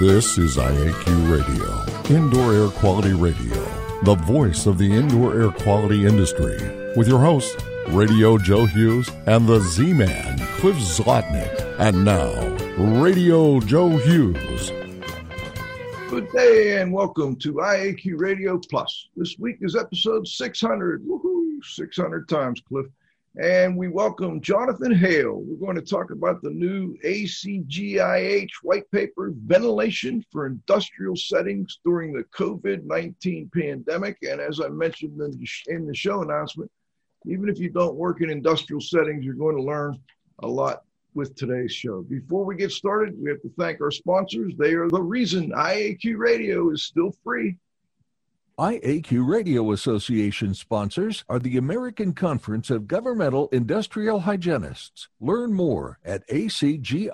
This is IAQ Radio, Indoor Air Quality Radio, the voice of the indoor air quality industry, with your host, Radio Joe Hughes and the Z Man, Cliff Zlotnick. And now, Radio Joe Hughes. Good day and welcome to IAQ Radio Plus. This week is episode 600. Woohoo! 600 times, Cliff. And we welcome Jonathan Hale. We're going to talk about the new ACGIH white paper, Ventilation for Industrial Settings During the COVID 19 Pandemic. And as I mentioned in the show announcement, even if you don't work in industrial settings, you're going to learn a lot with today's show. Before we get started, we have to thank our sponsors. They are the reason IAQ Radio is still free. IAQ Radio Association sponsors are the American Conference of Governmental Industrial Hygienists. Learn more at acgih.org.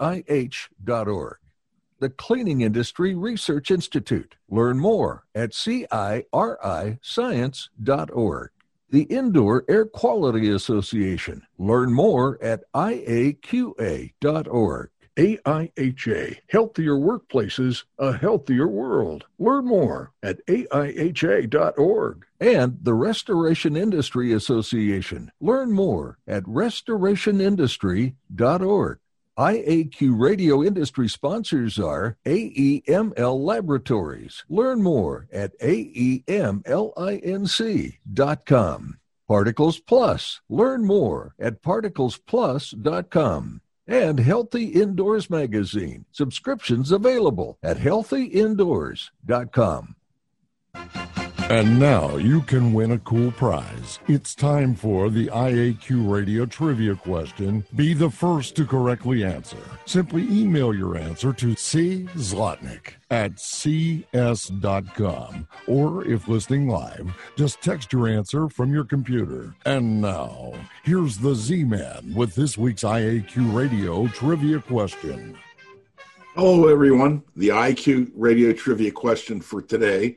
The Cleaning Industry Research Institute. Learn more at ciriscience.org. The Indoor Air Quality Association. Learn more at iaqa.org. AIHA, Healthier Workplaces, a Healthier World. Learn more at AIHA.org. And the Restoration Industry Association. Learn more at restorationindustry.org. IAQ radio industry sponsors are AEML Laboratories. Learn more at AEMLINC.com. Particles Plus. Learn more at particlesplus.com and Healthy Indoors Magazine. Subscriptions available at healthyindoors.com. And now you can win a cool prize. It's time for the IAQ Radio Trivia question. Be the first to correctly answer. Simply email your answer to C. Zlotnick at cs.com. Or if listening live, just text your answer from your computer. And now, here's the Z Man with this week's IAQ Radio Trivia question. Hello, everyone. The IAQ Radio Trivia question for today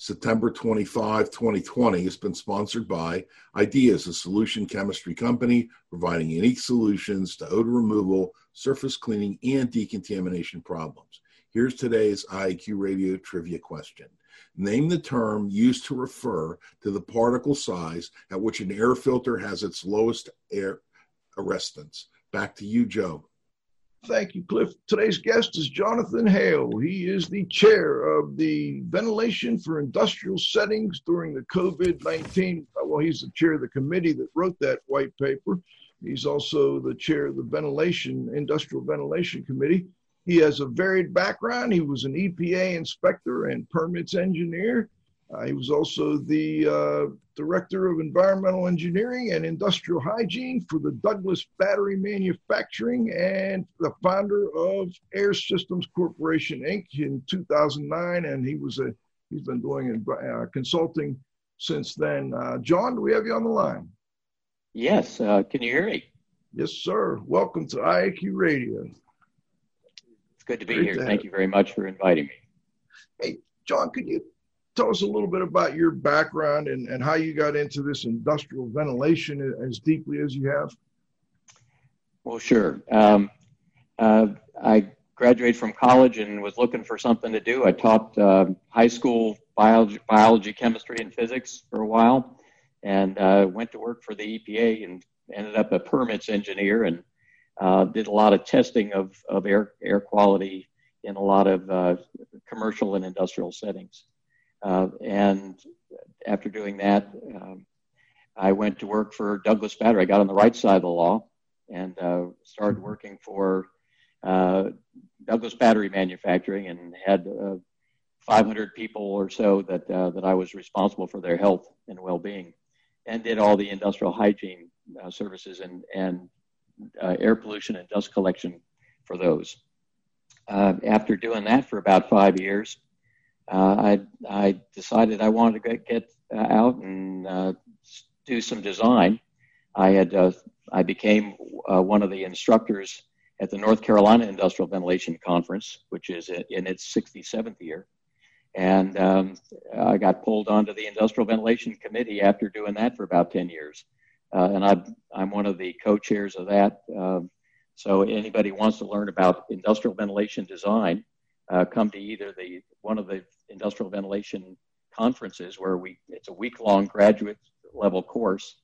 September 25, 2020 has been sponsored by Ideas, a solution chemistry company providing unique solutions to odor removal, surface cleaning, and decontamination problems. Here's today's IAQ radio trivia question. Name the term used to refer to the particle size at which an air filter has its lowest air arrestance. Back to you, Joe. Thank you, Cliff. Today's guest is Jonathan Hale. He is the chair of the Ventilation for Industrial Settings during the COVID 19. Well, he's the chair of the committee that wrote that white paper. He's also the chair of the Ventilation, Industrial Ventilation Committee. He has a varied background. He was an EPA inspector and permits engineer. Uh, he was also the uh, director of environmental engineering and industrial hygiene for the Douglas Battery Manufacturing and the founder of Air Systems Corporation Inc. in 2009. And he was a he's been doing uh, consulting since then. Uh, John, do we have you on the line? Yes. Uh, can you hear me? Yes, sir. Welcome to IAQ Radio. It's good to be Great here. To Thank you very much for inviting me. Hey, John, could you tell us a little bit about your background and, and how you got into this industrial ventilation as deeply as you have? Well, sure. Um, uh, I graduated from college and was looking for something to do. I taught uh, high school biology, biology, chemistry, and physics for a while, and uh, went to work for the EPA and ended up a permits engineer and uh, did a lot of testing of, of air air quality in a lot of uh, commercial and industrial settings. Uh, and after doing that, um, I went to work for Douglas Battery. I got on the right side of the law and uh, started working for uh, Douglas Battery Manufacturing and had uh, 500 people or so that uh, that I was responsible for their health and well-being, and did all the industrial hygiene uh, services and and air pollution and dust collection for those. after doing that for about five years, I, I decided I wanted to get, uh, out and uh, do some design. I had I became one of the instructors at the North Carolina Industrial Ventilation Conference, which is in its 67th year. And um, I got pulled onto the Industrial Ventilation Committee after doing that for about 10 years. Uh, and i am one of the co chairs of that. Um, so, anybody wants to learn about industrial ventilation design, uh, come to either the one of the industrial ventilation conferences where we it's a week long graduate level course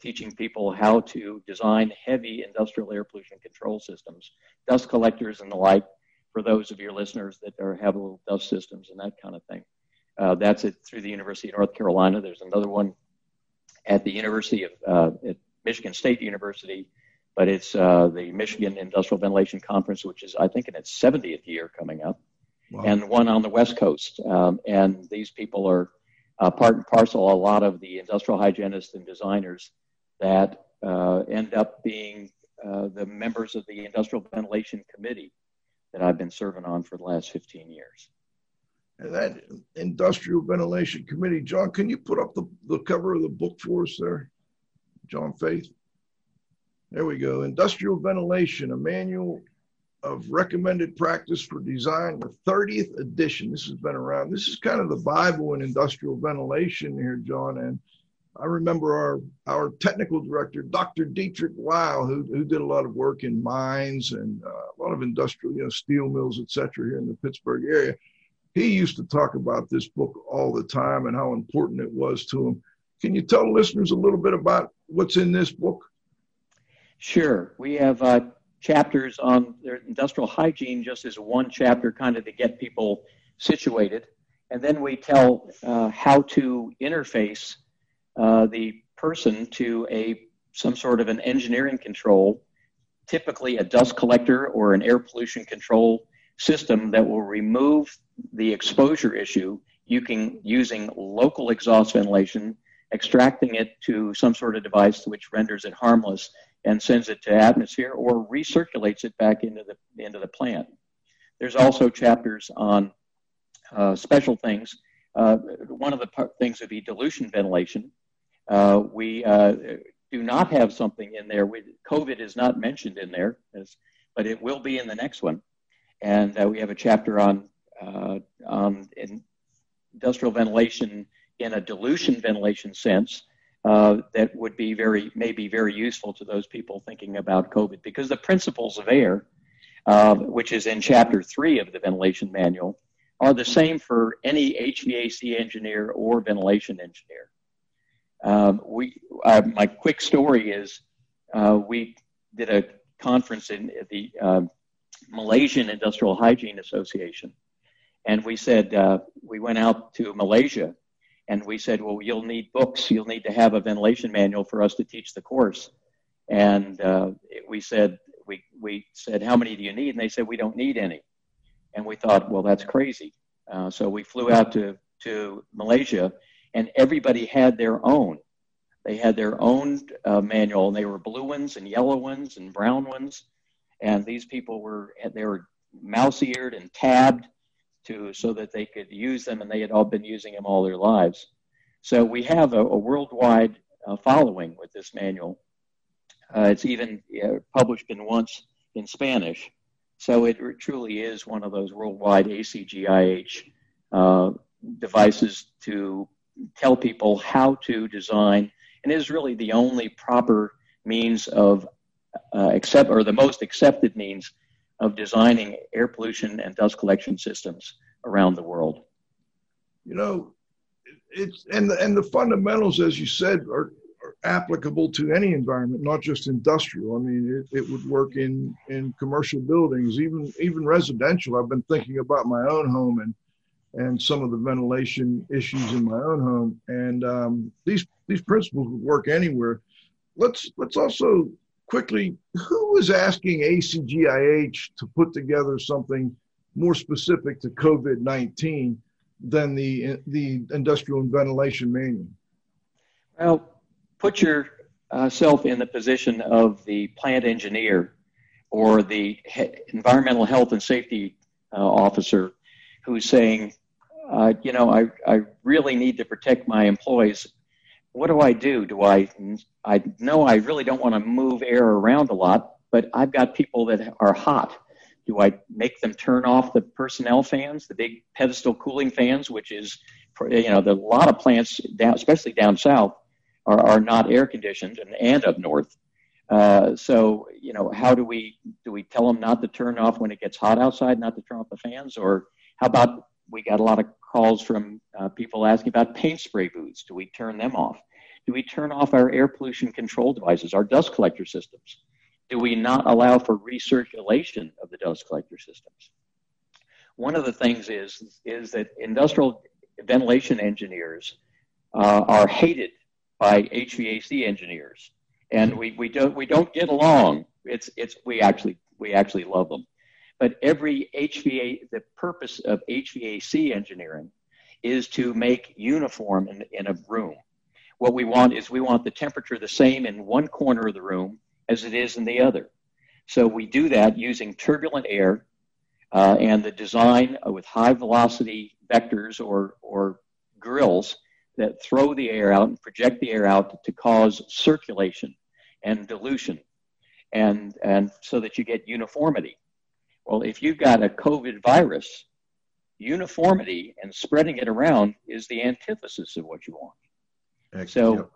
teaching people how to design heavy industrial air pollution control systems, dust collectors and the like, for those of your listeners that are, have little dust systems and that kind of thing. Uh, that's it through the University of North Carolina. There's another one at the University of uh, at Michigan State University, but it's uh, the Michigan Industrial Ventilation Conference, which is I think in its 70th year coming up, wow. and one on the West Coast. Um, and these people are uh, part and parcel a lot of the industrial hygienists and designers that uh, end up being uh, the members of the Industrial Ventilation Committee that I've been serving on for the last 15 years. And that Industrial Ventilation Committee, John, can you put up the, the cover of the book for us there? John Faith. There we go. Industrial Ventilation, a manual of recommended practice for design, the 30th edition. This has been around. This is kind of the Bible in industrial ventilation here, John. And I remember our our technical director, Dr. Dietrich Weyel, who, who did a lot of work in mines and uh, a lot of industrial, you know, steel mills, et cetera, here in the Pittsburgh area. He used to talk about this book all the time and how important it was to him. Can you tell listeners a little bit about what's in this book? Sure. We have uh, chapters on industrial hygiene, just as one chapter, kind of to get people situated. And then we tell uh, how to interface uh, the person to a some sort of an engineering control, typically a dust collector or an air pollution control system that will remove the exposure issue you can using local exhaust ventilation, extracting it to some sort of device which renders it harmless and sends it to atmosphere or recirculates it back into the into the plant. There's also chapters on uh, special things. Uh, one of the things would be dilution ventilation, uh, we uh, do not have something in there. We, COVID is not mentioned in there, as, but it will be in the next one. And uh, we have a chapter on, uh, on industrial ventilation in a dilution ventilation sense uh, that would be very, may be very useful to those people thinking about COVID because the principles of air, uh, which is in chapter three of the ventilation manual, are the same for any HVAC engineer or ventilation engineer. Um, we, uh, my quick story is uh, we did a conference in the uh, Malaysian Industrial Hygiene Association, and we said uh, we went out to Malaysia, and we said, well, you'll need books, you'll need to have a ventilation manual for us to teach the course, and uh, we said we we said how many do you need, and they said we don't need any, and we thought, well, that's crazy, uh, so we flew out to to Malaysia and everybody had their own. They had their own uh, manual, and they were blue ones and yellow ones and brown ones. And these people were they were mouse-eared and tabbed to so that they could use them, and they had all been using them all their lives. So we have a, a worldwide uh, following with this manual. Uh, it's even uh, published in once in Spanish. So it truly is one of those worldwide ACGIH uh, devices to tell people how to design, and is really the only proper means of uh, accept or the most accepted means of designing air pollution and dust collection systems around the world. You know, it's and the and the fundamentals, as you said, are, are applicable to any environment, not just industrial. I mean, it, it would work in in commercial buildings, even even residential. I've been thinking about my own home and and some of the ventilation issues in my own home. And um, these these principles would work anywhere. Let's let's also quickly who was asking ACGIH to put together something more specific to COVID nineteen than the the industrial ventilation manual? Well, put yourself in the position of the plant engineer or the environmental health and safety uh, officer who's saying, uh, you know, I, I really need to protect my employees. What do I do? Do I, I know I really don't want to move air around a lot, but I've got people that are hot. Do I make them turn off the personnel fans, the big pedestal cooling fans, which is, you know, a lot of plants down, especially down south, are, are not air conditioned and, and up north. Uh, so, you know, how do we do we tell them not to turn off when it gets hot outside, not to turn off the fans, or how about we got a lot of calls from uh, people asking about paint spray booths. Do we turn them off? Do we turn off our air pollution control devices, our dust collector systems? Do we not allow for recirculation of the dust collector systems? One of the things is is that industrial ventilation engineers uh, are hated by HVAC engineers and we, we don't we don't get along. It's it's we actually we actually love them. But every HVA the purpose of HVAC engineering is to make uniform in, in a room. What we want is we want the temperature the same in one corner of the room as it is in the other. So we do that using turbulent air uh, and the design with high velocity vectors or, or grills that throw the air out and project the air out to cause circulation and dilution, and, and so that you get uniformity. Well, if you've got a COVID virus, uniformity and spreading it around is the antithesis of what you want. Excellent. So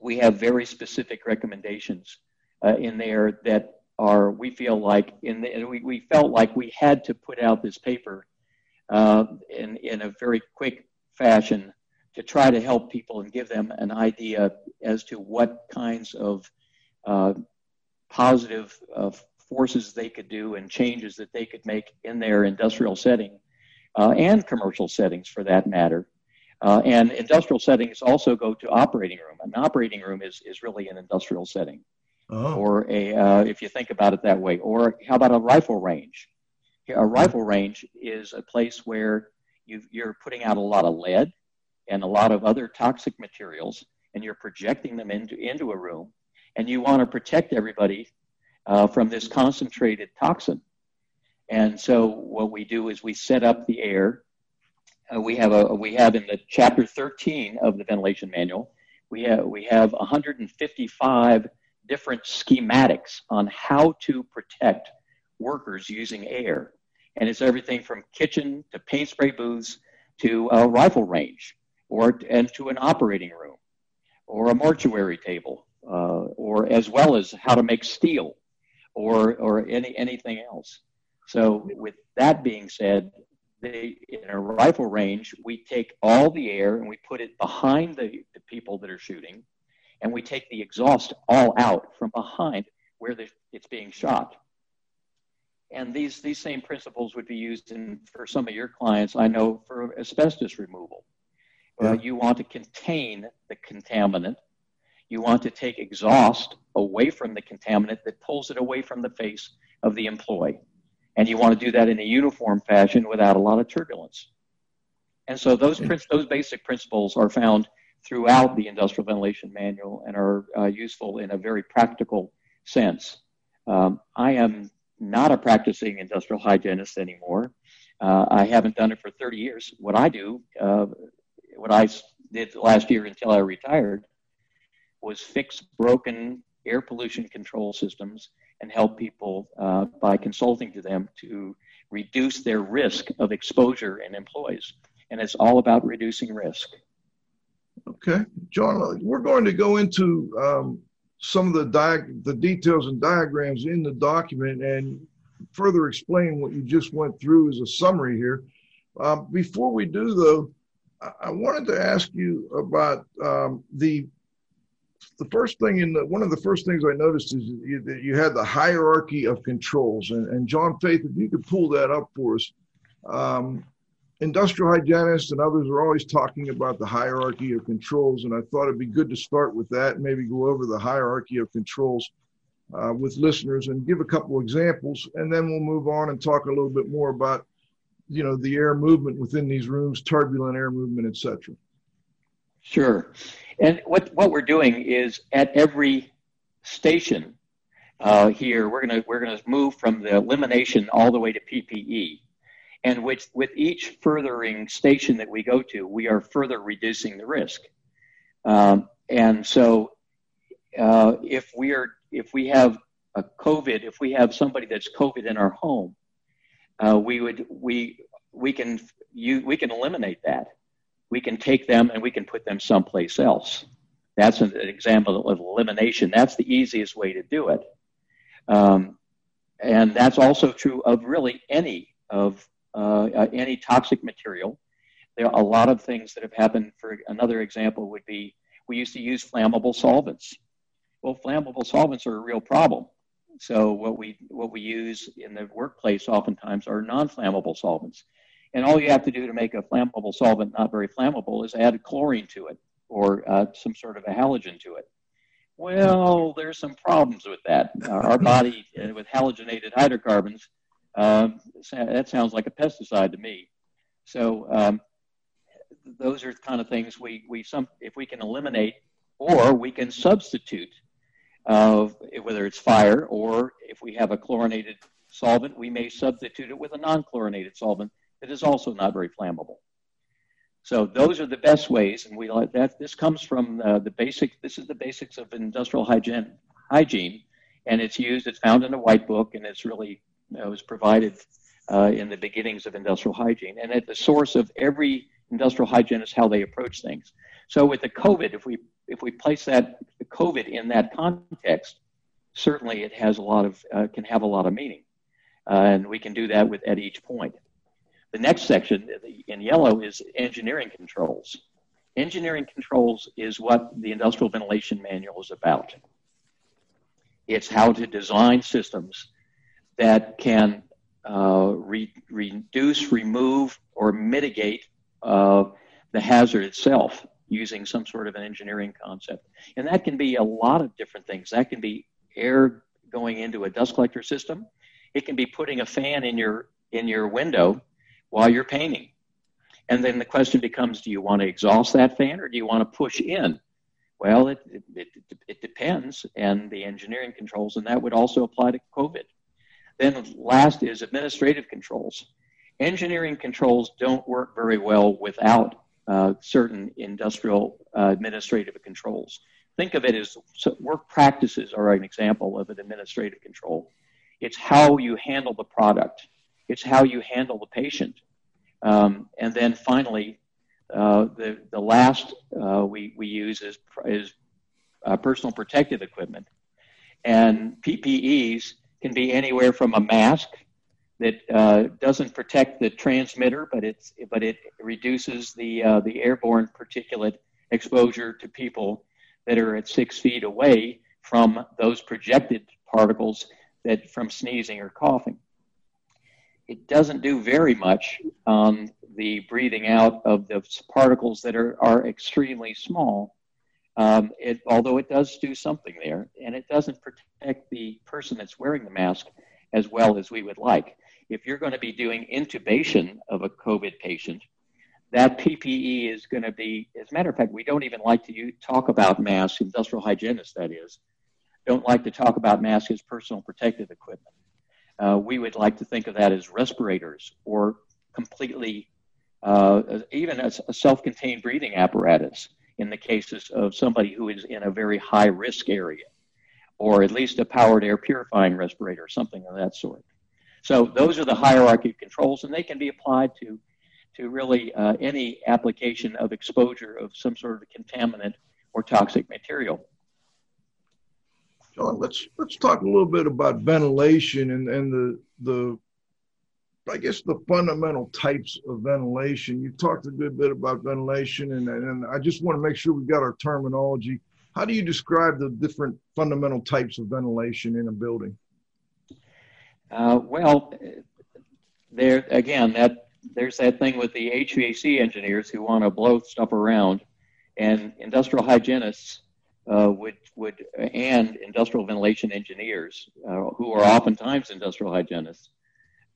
we have very specific recommendations uh, in there that are, we feel like, in the, we, we felt like we had to put out this paper uh, in, in a very quick fashion to try to help people and give them an idea as to what kinds of uh, positive uh, forces they could do and changes that they could make in their industrial setting uh, and commercial settings for that matter. Uh, and industrial settings also go to operating room. An operating room is, is really an industrial setting. Oh. Or a, uh, if you think about it that way, or how about a rifle range? A rifle range is a place where you you're putting out a lot of lead and a lot of other toxic materials, and you're projecting them into, into a room and you want to protect everybody uh, from this concentrated toxin. And so what we do is we set up the air. Uh, we have a we have in the chapter 13 of the ventilation manual we have we have 155 different schematics on how to protect workers using air, and it's everything from kitchen to paint spray booths to a rifle range, or and to an operating room, or a mortuary table, uh, or as well as how to make steel or, or any, anything else. So with that being said, they, in a rifle range, we take all the air and we put it behind the, the people that are shooting, and we take the exhaust all out from behind where the, it's being shot. And these, these same principles would be used in, for some of your clients, I know, for asbestos removal. Yeah. Uh, you want to contain the contaminant you want to take exhaust away from the contaminant that pulls it away from the face of the employee. And you want to do that in a uniform fashion without a lot of turbulence. And so those, those basic principles are found throughout the industrial ventilation manual and are uh, useful in a very practical sense. Um, I am not a practicing industrial hygienist anymore. Uh, I haven't done it for 30 years. What I do, uh, what I did last year until I retired, was fix broken air pollution control systems and help people uh, by consulting to them to reduce their risk of exposure in employees. And it's all about reducing risk. Okay, John, we're going to go into um, some of the diag- the details and diagrams in the document and further explain what you just went through as a summary here. Uh, before we do, though, I wanted to ask you about um, the the first thing in the, one of the first things I noticed is you, that you had the hierarchy of controls. And, and, John Faith, if you could pull that up for us. Um, industrial hygienists and others are always talking about the hierarchy of controls. And I thought it'd be good to start with that maybe go over the hierarchy of controls uh, with listeners and give a couple examples. And then we'll move on and talk a little bit more about, you know, the air movement within these rooms, turbulent air movement, etc. Sure. And what, what we're doing is at every station uh, here, we're going we're gonna move from the elimination all the way to PPE. And with, with each furthering station that we go to, we are further reducing the risk. Um, and so uh, if we are if we have a COVID, if we have somebody that's COVID in our home, uh, we would we we can you we can eliminate that we can take them and we can put them someplace else. That's an, example of elimination. That's the easiest way to do it. Um, and that's also true of really any of uh, uh, any toxic material. There are a lot of things that have happened. For another example, would be we used to use flammable solvents. Well, flammable solvents are a real problem. So what we what we use in the workplace oftentimes are non-flammable solvents, and all you have to do to make a flammable solvent not very flammable is add chlorine to it or uh, some sort of a halogen to it. Well, there's some problems with that. Our body uh, with halogenated hydrocarbons, um, that sounds like a pesticide to me. So um, those are kind of things we, we some if we can eliminate or we can substitute uh, whether it's fire or if we have a chlorinated solvent, we may substitute it with a non-chlorinated solvent that is also not very flammable. So those are the best ways, and we that. This comes from uh, the basic. This is the basics of industrial hygiene. Hygiene, and it's used. It's found in the White Book, and it's really you know, it was provided uh, in the beginnings of industrial hygiene, and at the source of every industrial hygienist how they approach things. So with the COVID, if we if we place that the COVID in that context, certainly it has a lot of uh, can have a lot of meaning, uh, and we can do that with at each point. The next section in yellow is engineering controls. Engineering controls is what the industrial ventilation manual is about. It's how to design systems that can uh, re- reduce, remove, or mitigate uh, the hazard itself using some sort of an engineering concept. And that can be a lot of different things. That can be air going into a dust collector system. It can be putting a fan in your in your window while you're painting. And then the question becomes do you want to exhaust that fan or do you want to push in? Well, it, it, it, it depends, and the engineering controls, and that would also apply to COVID. Then last is administrative controls. Engineering controls don't work very well without uh, certain industrial uh, administrative controls. Think of it as so work practices are an example of an administrative control. It's how you handle the product. It's how you handle the patient. Um, and then finally, uh, the, the last uh, we, we use is, is uh, personal protective equipment. And PPEs can be anywhere from a mask that uh, doesn't protect the transmitter, but, it's, but it reduces the, uh, the airborne particulate exposure to people that are at six feet away from those projected particles that from sneezing or coughing it doesn't do very much on the breathing out of the particles that are, are extremely small. Um, it, although it does do something there, and it doesn't protect the person that's wearing the mask as well as we would like. If you're going to be doing intubation of a COVID patient, that PPE is going to be, as a matter of fact, we don't even like to talk about masks, industrial hygienists, that is, don't like to talk about masks as personal protective equipment uh, we would like to think of that as respirators or completely, uh, even as a self contained breathing apparatus in the cases of somebody who is in a very high risk area, or at least a powered air purifying respirator, something of that sort. So those are the hierarchy of controls, and they can be applied to to really uh, any application of exposure of some sort of contaminant or toxic material. John, let's let's talk a little bit about ventilation and, and the the I guess the fundamental types of ventilation. You talked a good bit about ventilation, and, and I just want to make sure we got our terminology. How do you describe the different fundamental types of ventilation in a building? Uh, well, there again, that there's that thing with the HVAC engineers who want to blow stuff around, and industrial hygienists uh, would would and industrial ventilation engineers, uh, who are oftentimes industrial hygienists,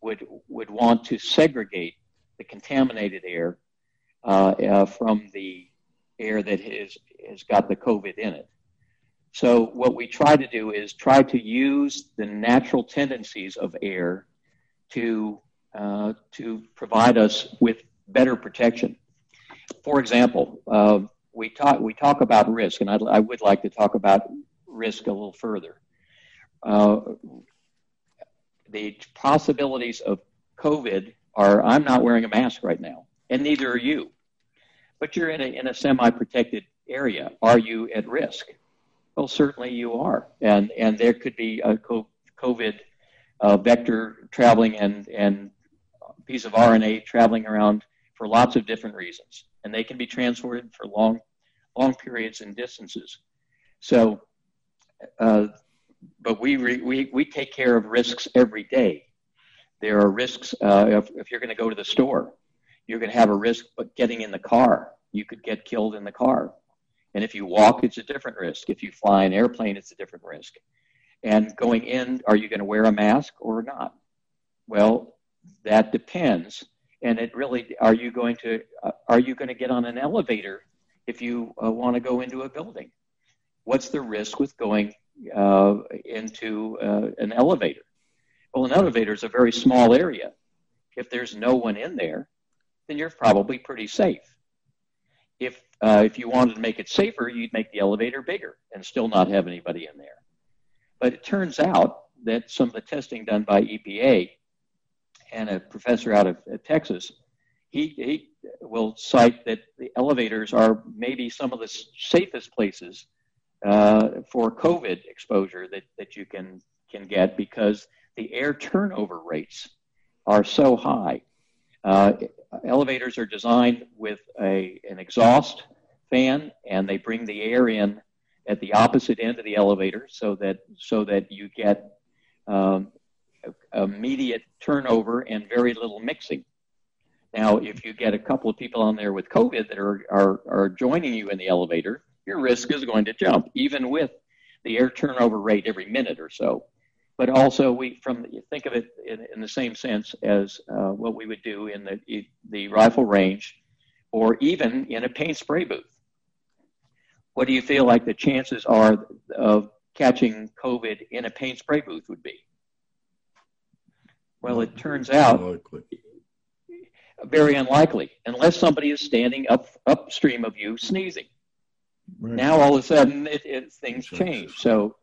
would would want to segregate the contaminated air uh, uh from the air that has has got the COVID in it. So what we try to do is try to use the natural tendencies of air to uh, to provide us with better protection. For example, uh, we talk we talk about risk, and I'd, I would like to talk about risk a little further. Uh, the possibilities of COVID are I'm not wearing a mask right now, and neither are you. But you're in a, in a semi protected area. Are you at risk? Well, certainly you are, and and there could be a COVID uh, vector traveling and and piece of RNA traveling around for lots of different reasons, and they can be transported for long long periods and distances. So, uh, but we, re, we we take care of risks every day. There are risks uh, if, if you're going to go to the store, you're going to have a risk But getting in the car. You could get killed in the car. And if you walk, it's a different risk. If you fly an airplane, it's a different risk. And going in, are you going to wear a mask or not? Well, that depends. And it really, are you going to, uh, are you going to get on an elevator if you uh, want to go into a building? What's the risk with going uh, into uh, an elevator? Well, an elevator is a very small area. If there's no one in there, then you're probably pretty safe. If uh, if you wanted to make it safer, you'd make the elevator bigger and still not have anybody in there. But it turns out that some of the testing done by EPA and a professor out of Texas, he, he will cite that the elevators are maybe some of the safest places uh, for COVID exposure that, that you can, can get because the air turnover rates are so high. Uh, elevators are designed with a, an exhaust fan, and they bring the air in at the opposite end of the elevator, so that so that you get um, immediate turnover and very little mixing. Now, if you get a couple of people on there with COVID that are, are, are joining you in the elevator, your risk is going to jump, even with the air turnover rate every minute or so but also we from think of it in, in the same sense as uh, what we would do in the the rifle range, or even in a paint spray booth. What do you feel like the chances are of catching COVID in a paint spray booth would be? Well, it turns out unlikely. very unlikely, unless somebody is standing up upstream of you sneezing. Right. Now all of a sudden it, it, things change. So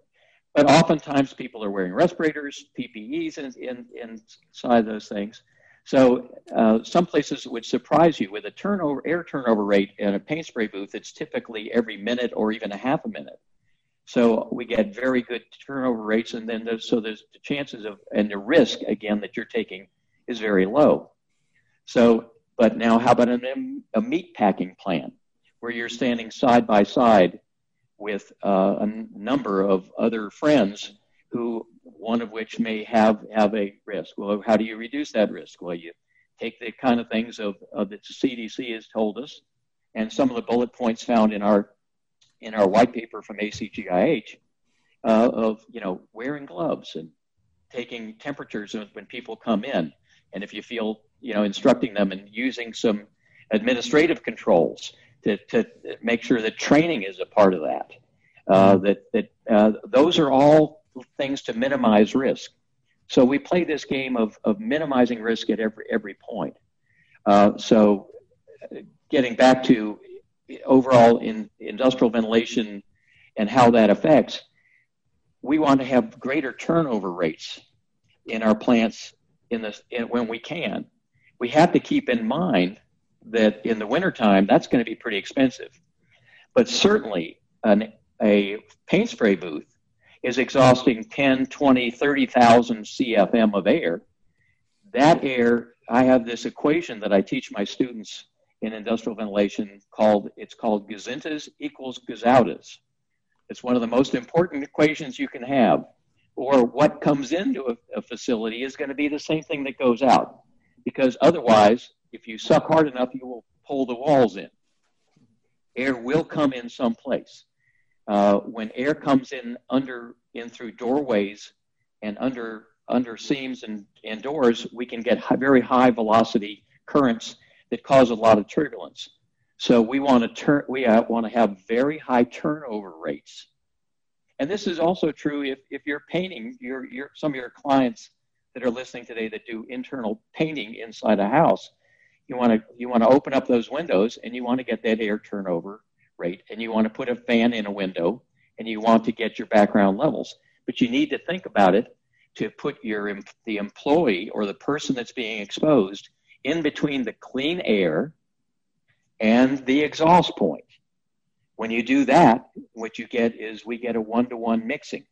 but oftentimes people are wearing respirators, PPEs in, in, inside those things. So uh, some places would surprise you with a turnover, air turnover rate in a paint spray booth. It's typically every minute or even a half a minute. So we get very good turnover rates, and then there's, so there's the chances of and the risk again that you're taking is very low. So, but now how about an, a meat packing plant where you're standing side by side with uh, a number of other friends who one of which may have have a risk. Well, how do you reduce that risk? Well, you take the kind of things of, of that the CDC has told us, and some of the bullet points found in our in our white paper from ACGIH uh, of you know wearing gloves and taking temperatures when people come in, and if you feel you know instructing them and using some administrative controls to, to make sure that training is a part of that. Uh, mm-hmm. that that uh, those are all things to minimize risk. So we play this game of, of minimizing risk at every every point. Uh, so getting back to overall in industrial ventilation and how that affects, we want to have greater turnover rates in our plants in this in, when we can. We have to keep in mind that in the wintertime, that's going to be pretty expensive. But certainly, an, a paint spray booth is exhausting 10, 20, 30,000 CFM of air. That air, I have this equation that I teach my students in industrial ventilation called, it's called Gazintas equals Gazoutas. It's one of the most important equations you can have. Or what comes into a, a facility is going to be the same thing that goes out. Because otherwise, if you suck hard enough, you will pull the walls in. Air will come in someplace. Uh, when air comes in under in through doorways and under under seams and, and doors, we can get high, very high velocity currents that cause a lot of turbulence. So we want to turn we want to have very high turnover rates. And this is also true if, if you're painting your, your some of your clients that are listening today that do internal painting inside a house you want to you want to open up those windows and you want to get that air turnover rate and you want to put a fan in a window and you want to get your background levels but you need to think about it to put your the employee or the person that's being exposed in between the clean air and the exhaust point When you do that, what you get is we get a one to one mixing.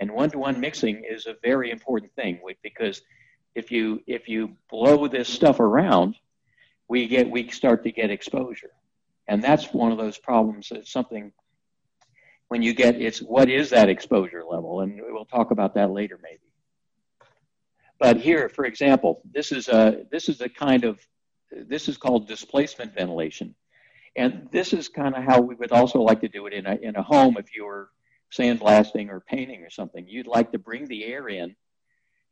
And one to one mixing is a very important thing because if you if you blow this stuff around, we get we start to get exposure. And that's one of those problems. It's something when you get it's what is that exposure level? And we'll talk about that later maybe. But here, for example, this is a this is a kind of this is called displacement ventilation. And this is kind of how we would also like to do it in a, in a home if you were sandblasting or painting or something. You'd like to bring the air in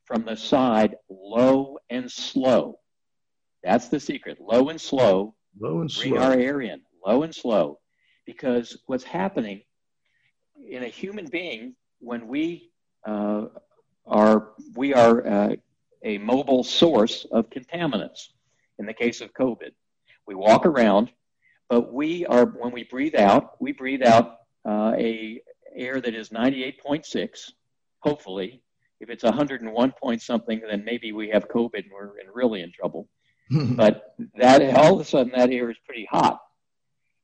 from the side low and slow. That's the secret. Low and slow. Low and bring slow. Bring our air in. Low and slow. Because what's happening in a human being when we uh, are we are uh, a mobile source of contaminants. In the case of COVID, we walk around, but we are when we breathe out, we breathe out uh, a air that is 98.6. Hopefully, if it's 101 point something, then maybe we have COVID and we're in, really in trouble. but that all of a sudden that air is pretty hot,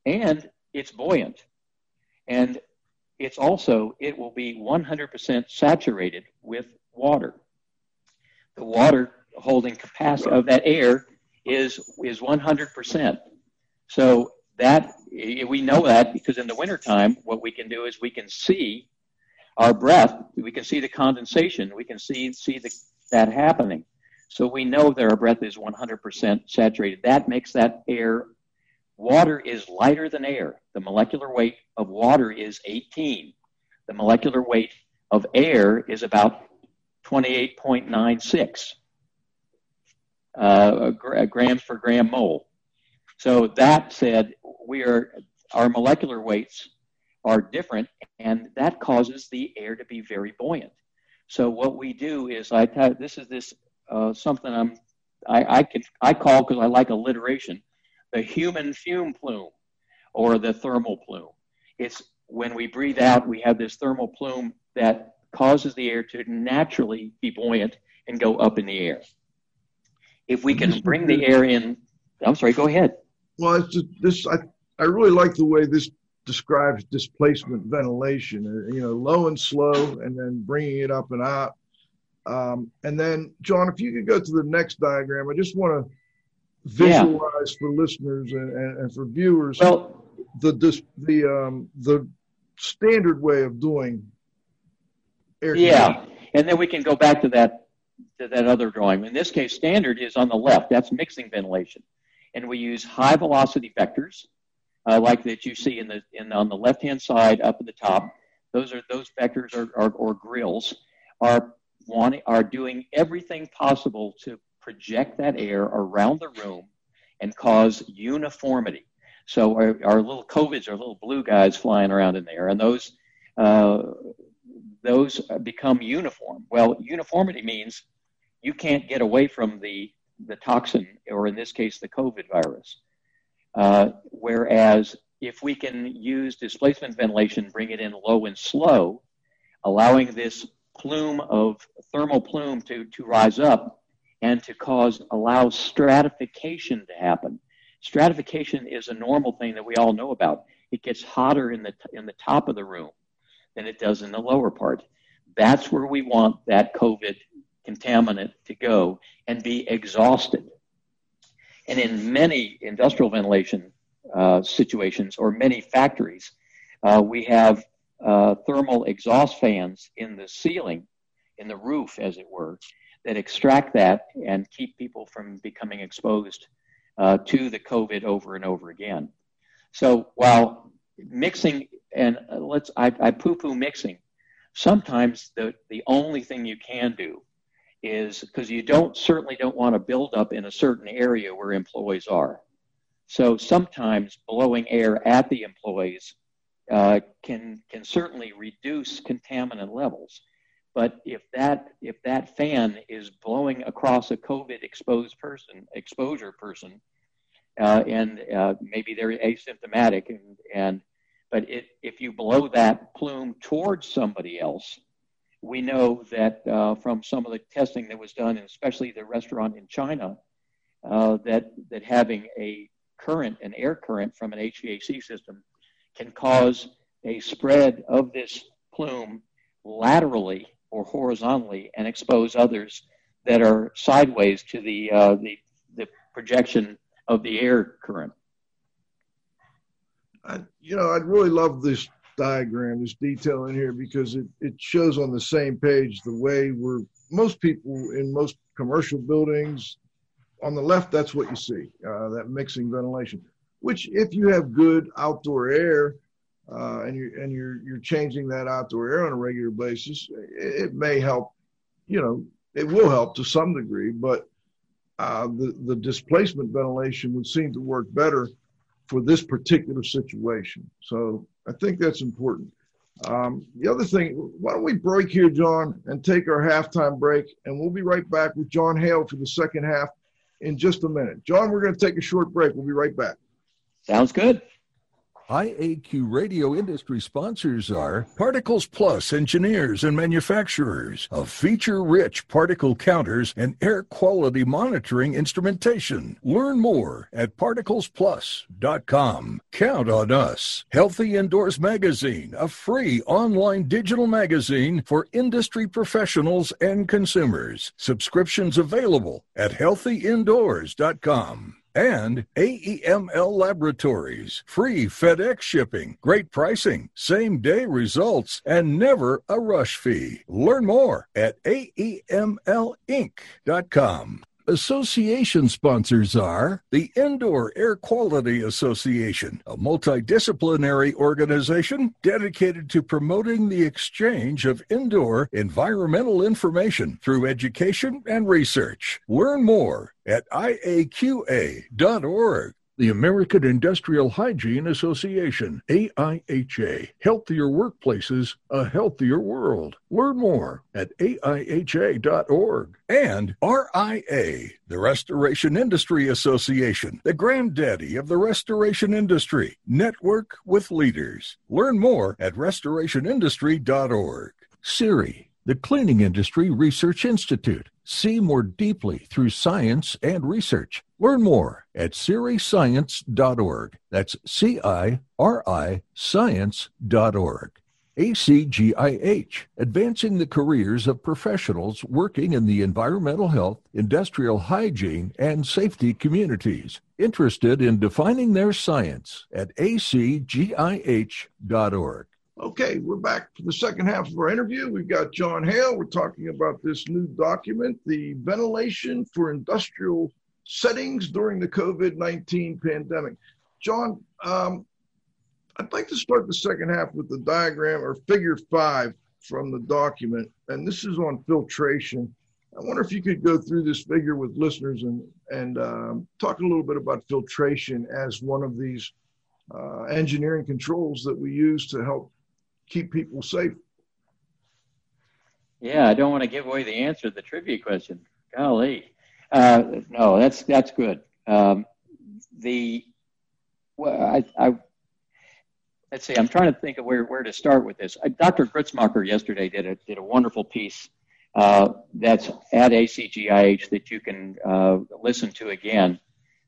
and it's buoyant, and it's also it will be 100% saturated with water. The water holding capacity of that air is is 100%. So that we know that because in the wintertime, what we can do is we can see our breath, we can see the condensation, we can see see the, that happening. So we know that our breath is 100% saturated. That makes that air. Water is lighter than air. The molecular weight of water is 18. The molecular weight of air is about 28.96 uh, grams per gram mole. So that said, we are our molecular weights are different, and that causes the air to be very buoyant. So what we do is I this is this uh, something I'm I I, I call because I like alliteration the human fume plume or the thermal plume. It's when we breathe out, we have this thermal plume that causes the air to naturally be buoyant and go up in the air. If we can bring the air in, I'm sorry, go ahead. Well, it's just, this I I really like the way this describes displacement ventilation. Uh, you know, low and slow, and then bringing it up and out. Um, and then, John, if you could go to the next diagram, I just want to visualize yeah. for listeners and, and, and, for viewers well, the this, the um, the standard way of doing air. Yeah, and then we can go back to that to that other drawing. In this case, standard is on the left. That's mixing ventilation, and we use high velocity vectors uh, like that you see in the in on the left hand side up at the top. Those are those vectors are, are or grills are wanting are doing everything possible to project that air around the room and cause uniformity. So our, our little COVIDs are little blue guys flying around in there, and those uh, those become uniform. Well, uniformity means you can't get away from the the toxin, or in this case, the COVID virus. Uh, whereas if we can use displacement ventilation, bring it in low and slow, allowing this plume of thermal plume to, to rise up and to cause allow stratification to happen. Stratification is a normal thing that we all know about. It gets hotter in the in the top of the room than it does in the lower part. That's where we want that COVID contaminant to go and be exhausted. And in many industrial ventilation uh, situations or many factories, uh, we have uh, thermal exhaust fans in the ceiling, in the roof, as it were, that extract that and keep people from becoming exposed uh, to the COVID over and over again. So while mixing, and let's, I, I poo poo mixing, sometimes the, the only thing you can do is because you don't certainly don't want to build up in a certain area where employees are. So sometimes blowing air at the employees uh, can can certainly reduce contaminant levels. But if that if that fan is blowing across a COVID exposed person, exposure person, uh, and uh, maybe they're asymptomatic, and, and but it, if you blow that plume towards somebody else, we know that uh, from some of the testing that was done, and especially the restaurant in China, uh, that that having a current, an air current from an HVAC system, can cause a spread of this plume laterally or horizontally and expose others that are sideways to the, uh, the, the projection of the air current. I, you know, I'd really love this diagram, this detail in here, because it, it shows on the same page the way we're most people in most commercial buildings. On the left, that's what you see, uh, that mixing ventilation. Which, if you have good outdoor air, uh, and you're and you're you're changing that outdoor air on a regular basis, it, it may help. You know, it will help to some degree, but uh, the the displacement ventilation would seem to work better for this particular situation. So I think that's important. Um, the other thing, why don't we break here, John, and take our halftime break, and we'll be right back with John Hale for the second half in just a minute. John, we're going to take a short break. We'll be right back. Sounds good. IAQ radio industry sponsors are Particles Plus engineers and manufacturers of feature rich particle counters and air quality monitoring instrumentation. Learn more at particlesplus.com. Count on us. Healthy Indoors Magazine, a free online digital magazine for industry professionals and consumers. Subscriptions available at healthyindoors.com and AEML Laboratories. Free FedEx shipping, great pricing, same day results, and never a rush fee. Learn more at AEMLinc.com. Association sponsors are the Indoor Air Quality Association, a multidisciplinary organization dedicated to promoting the exchange of indoor environmental information through education and research. Learn more at iaqa.org. The American Industrial Hygiene Association, AIHA. Healthier workplaces, a healthier world. Learn more at AIHA.org. And RIA, the Restoration Industry Association, the granddaddy of the restoration industry. Network with leaders. Learn more at restorationindustry.org. CIRI, the Cleaning Industry Research Institute. See more deeply through science and research. Learn more at ciriscience.org. That's C I R I science.org. ACGIH, advancing the careers of professionals working in the environmental health, industrial hygiene, and safety communities. Interested in defining their science at acgih.org. Okay, we're back for the second half of our interview. We've got John Hale. We're talking about this new document, the ventilation for industrial settings during the COVID 19 pandemic. John, um, I'd like to start the second half with the diagram or figure five from the document, and this is on filtration. I wonder if you could go through this figure with listeners and and um, talk a little bit about filtration as one of these uh, engineering controls that we use to help keep people safe. Yeah, I don't want to give away the answer to the trivia question. Golly, uh, no, that's that's good. Um, the well, I, I let's see. I'm trying to think of where, where to start with this. Dr. Gritzmacher yesterday did a did a wonderful piece uh, that's at ACGIH that you can uh, listen to again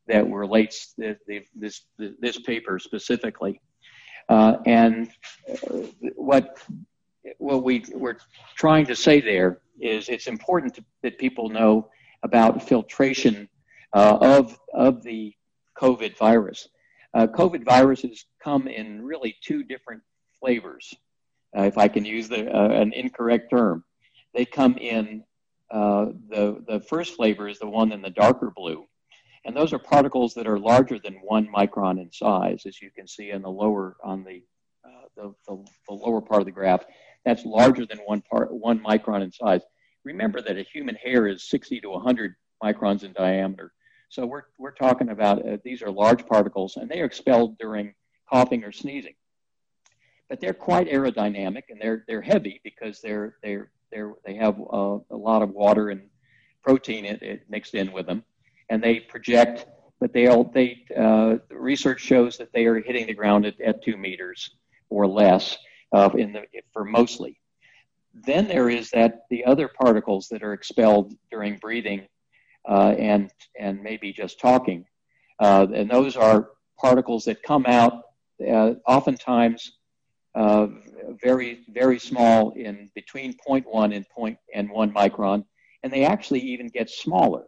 that relates the, the, this this paper specifically. Uh, and what what we we're trying to say there is it's important to, that people know about filtration uh, of of the COVID virus. Uh, COVID viruses come in really two different flavors, uh, if I can use the, uh, an incorrect term. They come in uh, the the first flavor is the one in the darker blue, and those are particles that are larger than one micron in size, as you can see in the lower on the uh, the, the, the lower part of the graph. That's larger than one part one micron in size. Remember that a human hair is 60 to 100 microns in diameter. So we're, we're talking about uh, these are large particles and they are expelled during coughing or sneezing. But they're quite aerodynamic and they're, they're heavy because they're, they're, they're, they have uh, a lot of water and protein it, it mixed in with them. And they project, but they all, they, uh, research shows that they are hitting the ground at, at two meters or less in the, for mostly. Then there is that the other particles that are expelled during breathing uh, and and maybe just talking, uh, and those are particles that come out uh, oftentimes uh, very, very small in between 0.1 and, point, and 1 micron, and they actually even get smaller.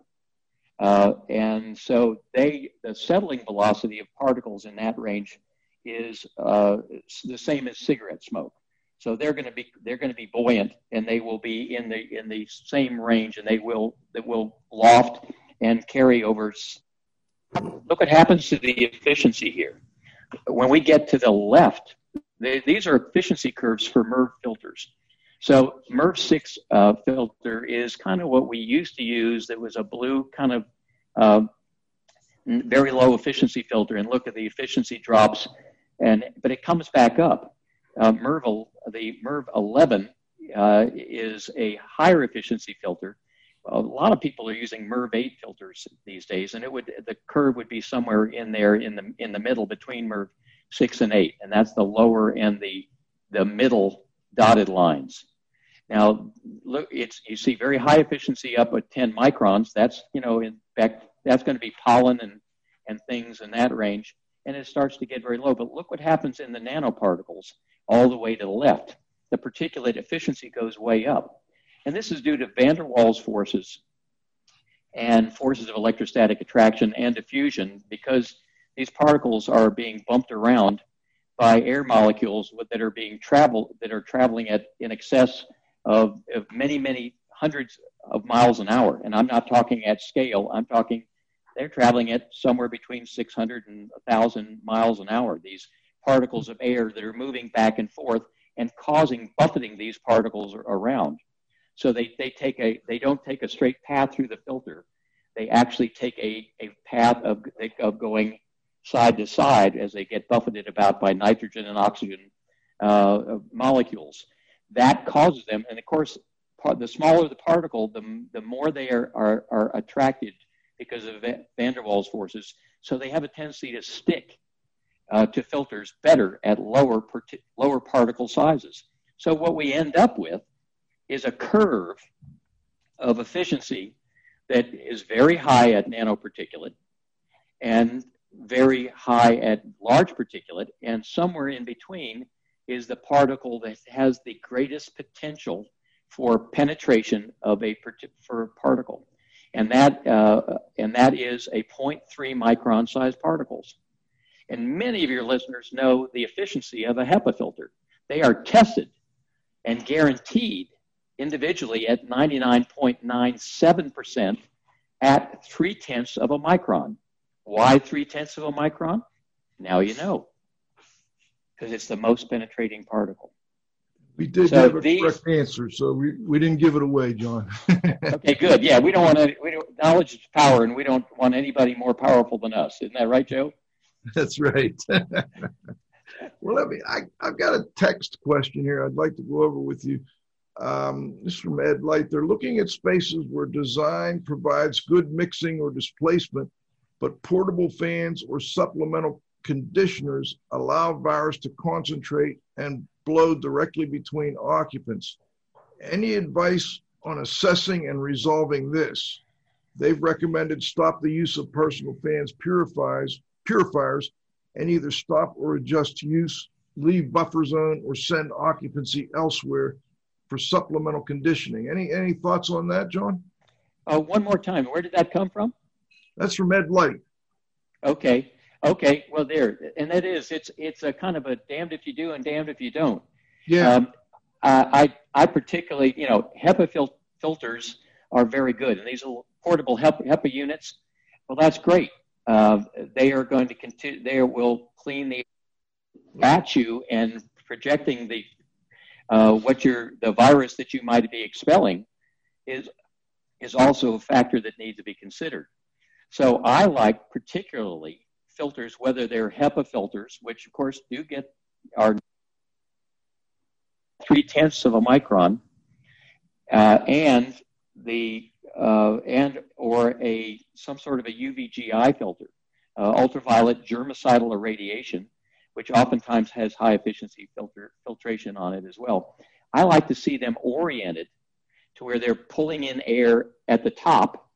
Uh, and so they, the settling velocity of particles in that range is uh, the same as cigarette smoke. So they're going to be they're going to be buoyant, and they will be in the in the same range, and they will that will loft and carry over. Look what happens to the efficiency here. When we get to the left, they, these are efficiency curves for MERV filters. So MERV 6 uh, filter is kind of what we used to use. That was a blue kind of uh, very low efficiency filter, and look at the efficiency drops, and but it comes back up. Uh, MERV, the MERV 11 uh, is a higher efficiency filter. A lot of people are using MERV 8 filters these days, and it would the curve would be somewhere in there in the in the middle between MERV 6 and 8, and that's the lower and the the middle dotted lines. Now, look, it's you see very high efficiency up at 10 microns. That's you know, in fact, that's going to be pollen and and things in that range, and it starts to get very low. But look what happens in the nanoparticles all the way to the left. The particulate efficiency goes way up, and this is due to van der Waals forces and forces of electrostatic attraction and diffusion because these particles are being bumped around by air molecules that are being travel that are traveling at in excess of, of many, many hundreds of miles an hour. And I'm not talking at scale, I'm talking they're traveling at somewhere between 600 and 1,000 miles an hour. These particles of air that are moving back and forth and causing buffeting these particles around. So they, they take a they don't take a straight path through the filter. They actually take a, a path of, of going side to side as they get buffeted about by nitrogen and oxygen uh, molecules that causes them, and of course, the smaller the particle, the, the more they are, are, are attracted because of van der Waals forces. So they have a tendency to stick uh, to filters better at lower, lower particle sizes. So what we end up with is a curve of efficiency that is very high at nanoparticulate and very high at large particulate, and somewhere in between is the particle that has the greatest potential for penetration of a for a particle, and that uh, and that is a 0.3 micron sized particles. And many of your listeners know the efficiency of a HEPA filter. They are tested and guaranteed individually at 99.97% at three tenths of a micron. Why three tenths of a micron? Now you know because it's the most penetrating particle. We did so have a these, correct answer, so we, we didn't give it away, John. okay, good. Yeah, we don't want to. We don't, knowledge is power, and we don't want anybody more powerful than us. Isn't that right, Joe? That's right. well, let me. I, I've got a text question here. I'd like to go over with you. Um, this is from Ed Light. They're looking at spaces where design provides good mixing or displacement, but portable fans or supplemental conditioners allow virus to concentrate and blow directly between occupants. Any advice on assessing and resolving this? They've recommended stop the use of personal fans purifies purifiers and either stop or adjust use, leave buffer zone, or send occupancy elsewhere for supplemental conditioning. Any any thoughts on that, John? Uh, one more time. Where did that come from? That's from Ed Light. Okay. Okay, well there, and that is it's it's a kind of a damned if you do and damned if you don't. Yeah. Um, I I particularly you know HEPA fil- filters are very good, and these are portable HEPA, HEPA units. Well, that's great. Uh, they are going to continue. They will clean the at you and projecting the uh, what your the virus that you might be expelling is is also a factor that needs to be considered. So I like particularly filters, whether they're HEPA filters, which of course do get are three tenths of a micron, uh, and the uh, and or a some sort of a UVGI filter, uh, ultraviolet germicidal irradiation, which oftentimes has high efficiency filter filtration on it as well. I like to see them oriented to where they're pulling in air at the top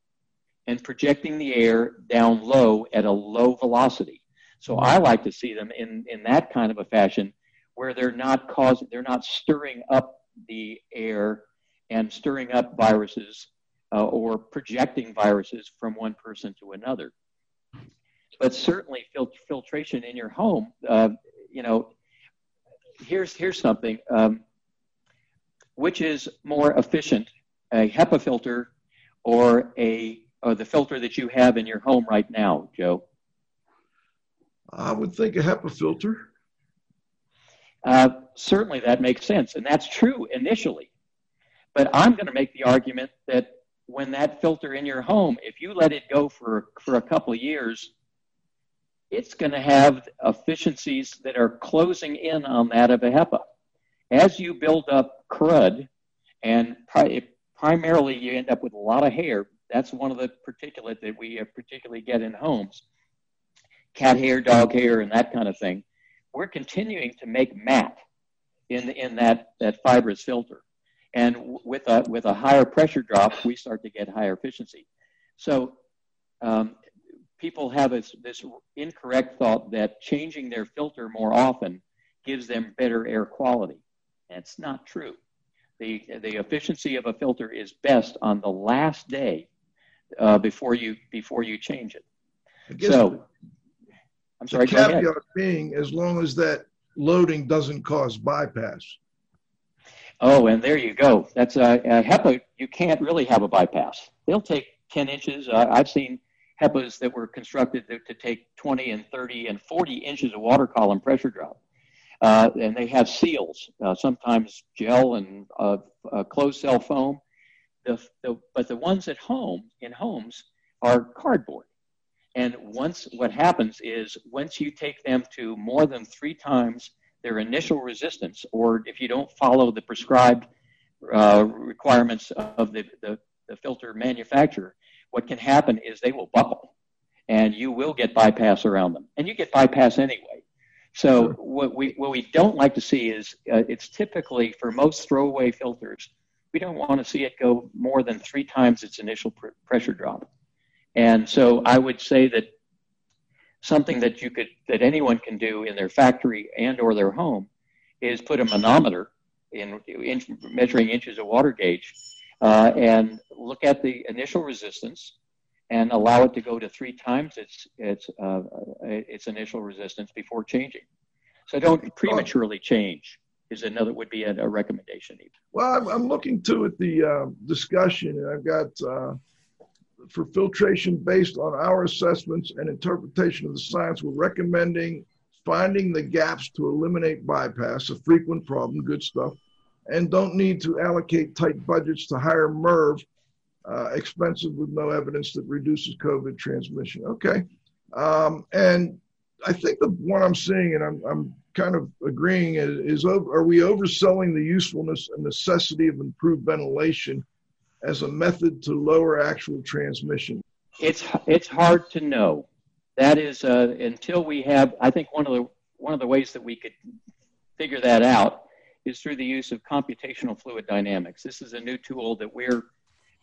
and projecting the air down low at a low velocity. So I like to see them in, in that kind of a fashion where they're not causing, they're not stirring up the air and stirring up viruses uh, or projecting viruses from one person to another. But certainly fil- filtration in your home, uh, you know, here's, here's something. Um, which is more efficient, a HEPA filter or a or the filter that you have in your home right now, Joe? I would think a HEPA filter. Uh, certainly, that makes sense, and that's true initially. But I'm going to make the argument that when that filter in your home, if you let it go for for a couple of years, it's going to have efficiencies that are closing in on that of a HEPA. As you build up crud, and pri- primarily you end up with a lot of hair. That's one of the particulate that we uh, particularly get in homes cat hair, dog hair, and that kind of thing. We're continuing to make mat in, in that, that fibrous filter. And with a, with a higher pressure drop, we start to get higher efficiency. So um, people have this, this incorrect thought that changing their filter more often gives them better air quality. That's not true. The, the efficiency of a filter is best on the last day uh, before you before you change it. So, I'm sorry. The caveat being, as long as that loading doesn't cause bypass. Oh, and there you go. That's a, a HEPA. You can't really have a bypass. They'll take 10 inches. Uh, I've seen HEPAs that were constructed to, to, take 20 and 30 and 40 inches of water column pressure drop. Uh, and they have seals, uh, sometimes gel and uh, closed cell foam. The, the, but the ones at home, in homes, are cardboard. And once what happens is once you take them to more than three times their initial resistance, or if you don't follow the prescribed uh, requirements of the, the, the, filter manufacturer, what can happen is they will buckle and you will get bypass around them. And you get bypass anyway. So what we what we don't like to see is uh, it's typically for most throwaway filters, we don't want to see it go more than three times its initial pr- pressure drop. And so I would say that something that you could that anyone can do in their factory and or their home is put a manometer in, in measuring inches of water gauge uh, and look at the initial resistance and allow it to go to three times its its uh, its initial resistance before changing. So don't prematurely change is another would be a, a recommendation. Well, I'm, I'm looking to at the uh, discussion, and I've got uh, for filtration based on our assessments and interpretation of the science. We're recommending finding the gaps to eliminate bypass, a frequent problem, good stuff, and don't need to allocate tight budgets to hire MERV uh, expensive with no evidence that reduces COVID transmission. Okay. Um, and I think the one I'm seeing, and I'm, I'm kind of agreeing, is, is are we overselling the usefulness and necessity of improved ventilation as a method to lower actual transmission? It's it's hard to know. That is uh, until we have. I think one of the one of the ways that we could figure that out is through the use of computational fluid dynamics. This is a new tool that we're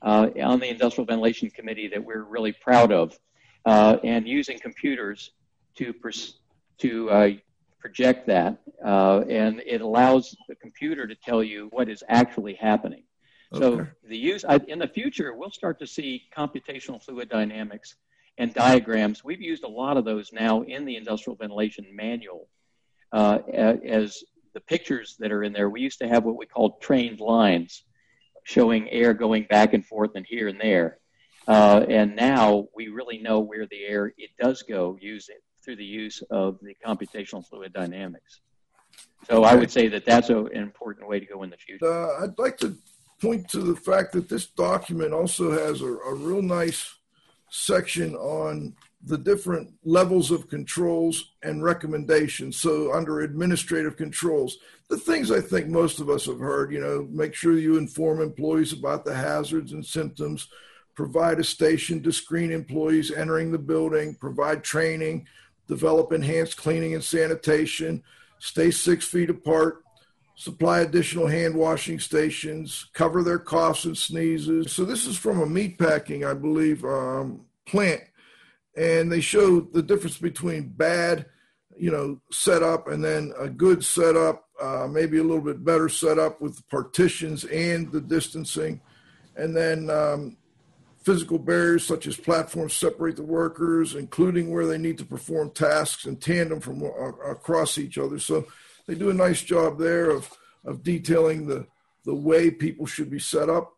uh, on the Industrial Ventilation Committee that we're really proud of, uh, and using computers to pers- to uh, project that, uh, and it allows the computer to tell you what is actually happening. Okay. So the use I, in the future, we'll start to see computational fluid dynamics and diagrams. We've used a lot of those now in the industrial ventilation manual uh, as the pictures that are in there. We used to have what we called trained lines showing air going back and forth and here and there. Uh, and now we really know where the air it does go using through the use of the computational fluid dynamics. So I would say that that's a, an important way to go in the future. Uh, I'd like to point to the fact that this document also has a, a real nice section on the different levels of controls and recommendations. So, under administrative controls, the things I think most of us have heard, you know, make sure you inform employees about the hazards and symptoms, provide a station to screen employees entering the building, provide training, develop enhanced cleaning and sanitation, stay six feet apart, supply additional hand washing stations, cover their coughs and sneezes. So, this is from a meatpacking, I believe, um, plant and they show the difference between bad, you know, setup and then a good setup, uh, maybe a little bit better setup with the partitions and the distancing, and then um, physical barriers such as platforms separate the workers, including where they need to perform tasks in tandem from uh, across each other. So they do a nice job there of of detailing the the way people should be set up.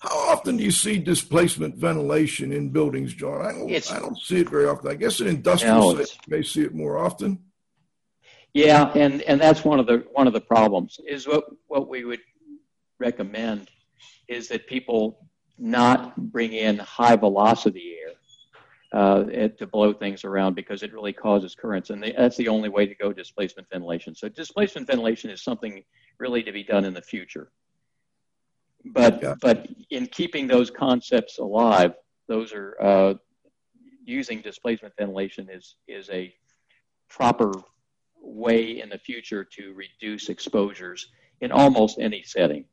How often do you see displacement ventilation in buildings, John? I don't, I don't see it very often. I guess in industrial no, you may see it more often. Yeah, and, and that's one of the one of the problems is what what we would recommend is that people not bring in high velocity air uh, to blow things around because it really causes currents, and that's the only way to go displacement ventilation. So displacement ventilation is something really to be done in the future. But yeah. but in keeping those concepts alive, those are uh, using displacement ventilation is is a proper way in the future to reduce exposures in almost any setting.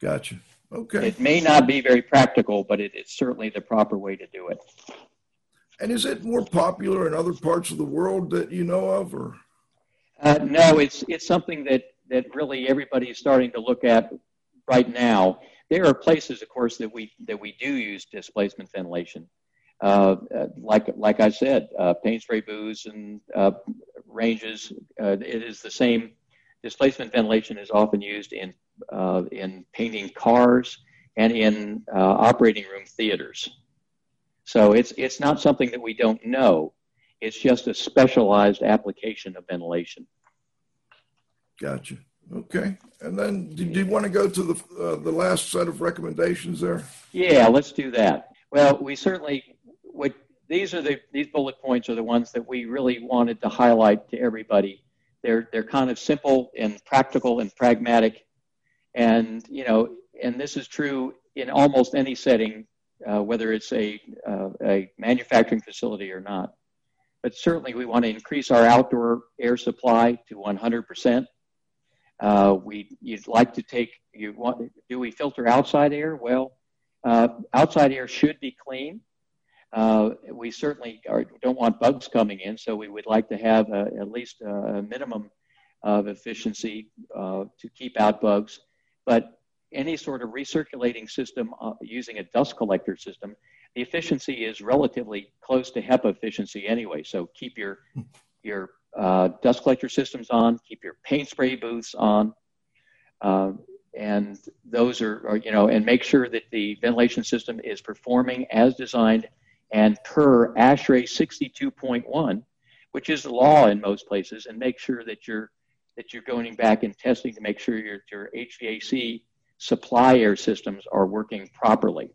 Gotcha. Okay. It may not be very practical, but it, it's certainly the proper way to do it. And is it more popular in other parts of the world that you know of, or? Uh, no, it's it's something that that really everybody is starting to look at right now. There are places, of course, that we that we do use displacement ventilation. Uh, uh, like like I said, uh, paint spray booths and uh, ranges. Uh, it is the same. Displacement ventilation is often used in uh, in painting cars and in operating room theaters. So it's it's not something that we don't know. It's just a specialized application of ventilation. Gotcha. Okay. And then, do you want to go to the uh, the last set of recommendations there? Yeah, let's do that. Well, we certainly would. These are the these bullet points are the ones that we really wanted to highlight to everybody. They're they're kind of simple and practical and pragmatic, and you know, and this is true in almost any setting, uh, whether it's a uh, a manufacturing facility or not. But certainly, we want to increase our outdoor air supply to 100 percent uh, we you'd like to take you want do we filter outside air? Well, uh, outside air should be clean. Uh, we certainly are, don't want bugs coming in, so we would like to have a, at least a minimum of efficiency uh, to keep out bugs. But any sort of recirculating system uh, using a dust collector system, the efficiency is relatively close to HEPA efficiency anyway. So keep your your uh, dust collector systems on, keep your paint spray booths on, uh, and those are, are, you know, and make sure that the ventilation system is performing as designed and per ASHRAE 62.1, which is the law in most places, and make sure that you're that you're going back and testing to make sure your, your HVAC supply air systems are working properly.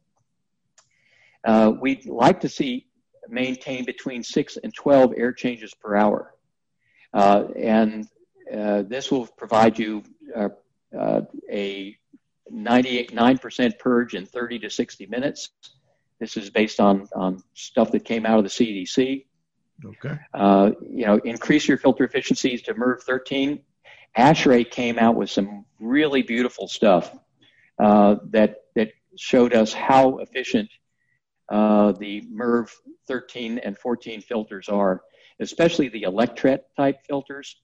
Uh, we'd like to see maintain between 6 and 12 air changes per hour. Uh, and uh, this will provide you uh, uh a 99% purge in 30 to 60 minutes. This is based on, on stuff that came out of the CDC. Okay. Uh, you know, increase your filter efficiencies to MERV 13. ASHRAE came out with some really beautiful stuff uh, that that showed us how efficient the MERV 13 and 14 filters are especially the Electret type filters,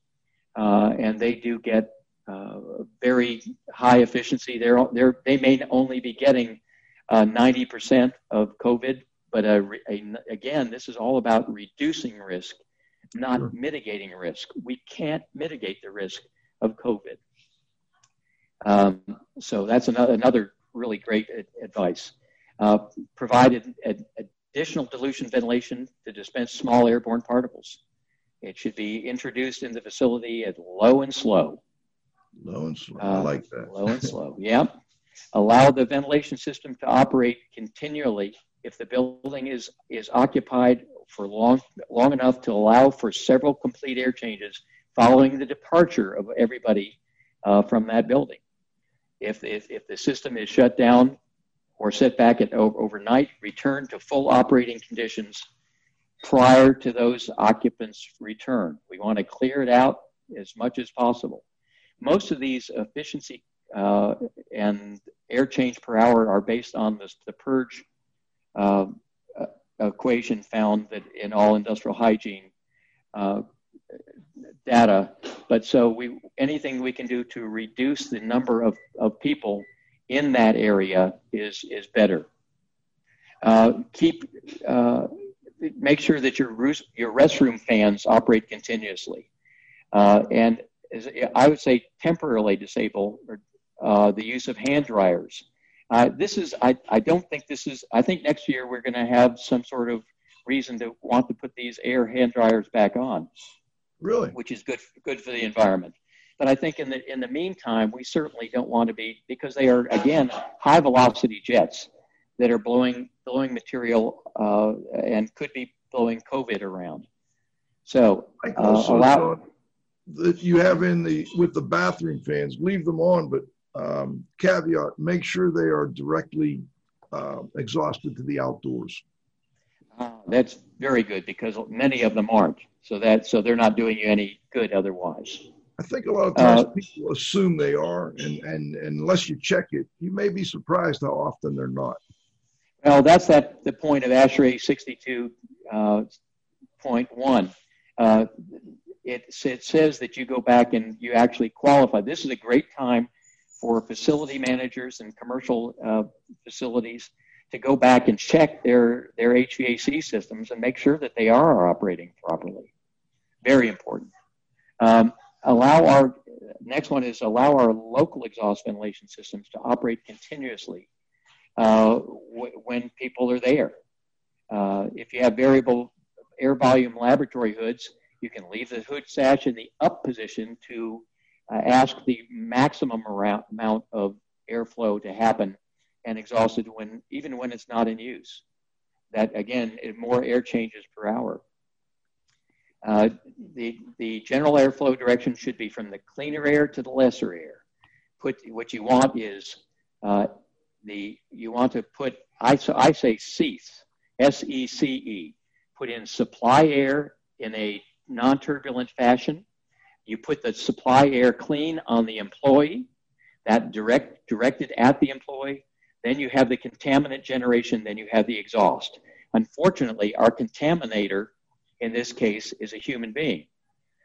uh, and they do get uh, very high efficiency. They're, they're, they may only be getting uh, 90% of COVID, but a, a, again, this is all about reducing risk, not sure. mitigating risk. We can't mitigate the risk of COVID. Um, so that's another, another really great advice. Uh, provided additional dilution ventilation to dispense small airborne particles. It should be introduced in the facility at low and slow. Low and slow. Uh, I like that. low and slow. Yep. Allow the ventilation system to operate continually if the building is, is occupied for long, long enough to allow for several complete air changes following the departure of everybody uh, from that building. If, if, if the system is shut down or set back at overnight, return to full operating conditions prior to those occupants' return. We want to clear it out as much as possible. Most of these efficiency uh, and air change per hour are based on this, the purge uh, equation found that in all industrial hygiene uh, data. But so we anything we can do to reduce the number of, of people in that area is is better. Uh, keep uh, make sure that your your restroom fans operate continuously, uh, and I would say temporarily disable uh, the use of hand dryers. Uh, this is I, I don't think this is I think next year we're going to have some sort of reason to want to put these air hand dryers back on. Really, which is good good for the environment. But I think in the in the meantime, we certainly don't want to be because they are again high velocity jets that are blowing blowing material uh, and could be blowing COVID around. So I also uh, allow, that you have in the with the bathroom fans, leave them on, but um, caveat: make sure they are directly uh, exhausted to the outdoors. Uh, that's very good because many of them aren't. So that so they're not doing you any good otherwise. I think a lot of times uh, people assume they are, and, and, and unless you check it, you may be surprised how often they're not. Well, that's that the point of ASHRAE 62.1. Uh, uh, it, it says that you go back and you actually qualify. This is a great time for facility managers and commercial uh, facilities to go back and check their, their HVAC systems and make sure that they are operating properly. Very important. Um, allow our next one is allow our local exhaust ventilation systems to operate continuously uh, w- when people are there. Uh, if you have variable air volume laboratory hoods, you can leave the hood sash in the up position to uh, ask the maximum amount of airflow to happen and exhausted when even when it's not in use. That again, more air changes per hour. Uh, the, the general airflow direction should be from the cleaner air to the lesser air. Put what you want is uh, the you want to put I, so I say SECE, S E C E. Put in supply air in a non-turbulent fashion. You put the supply air clean on the employee, that direct directed at the employee. Then you have the contaminant generation. Then you have the exhaust. Unfortunately, our contaminator in this case is a human being.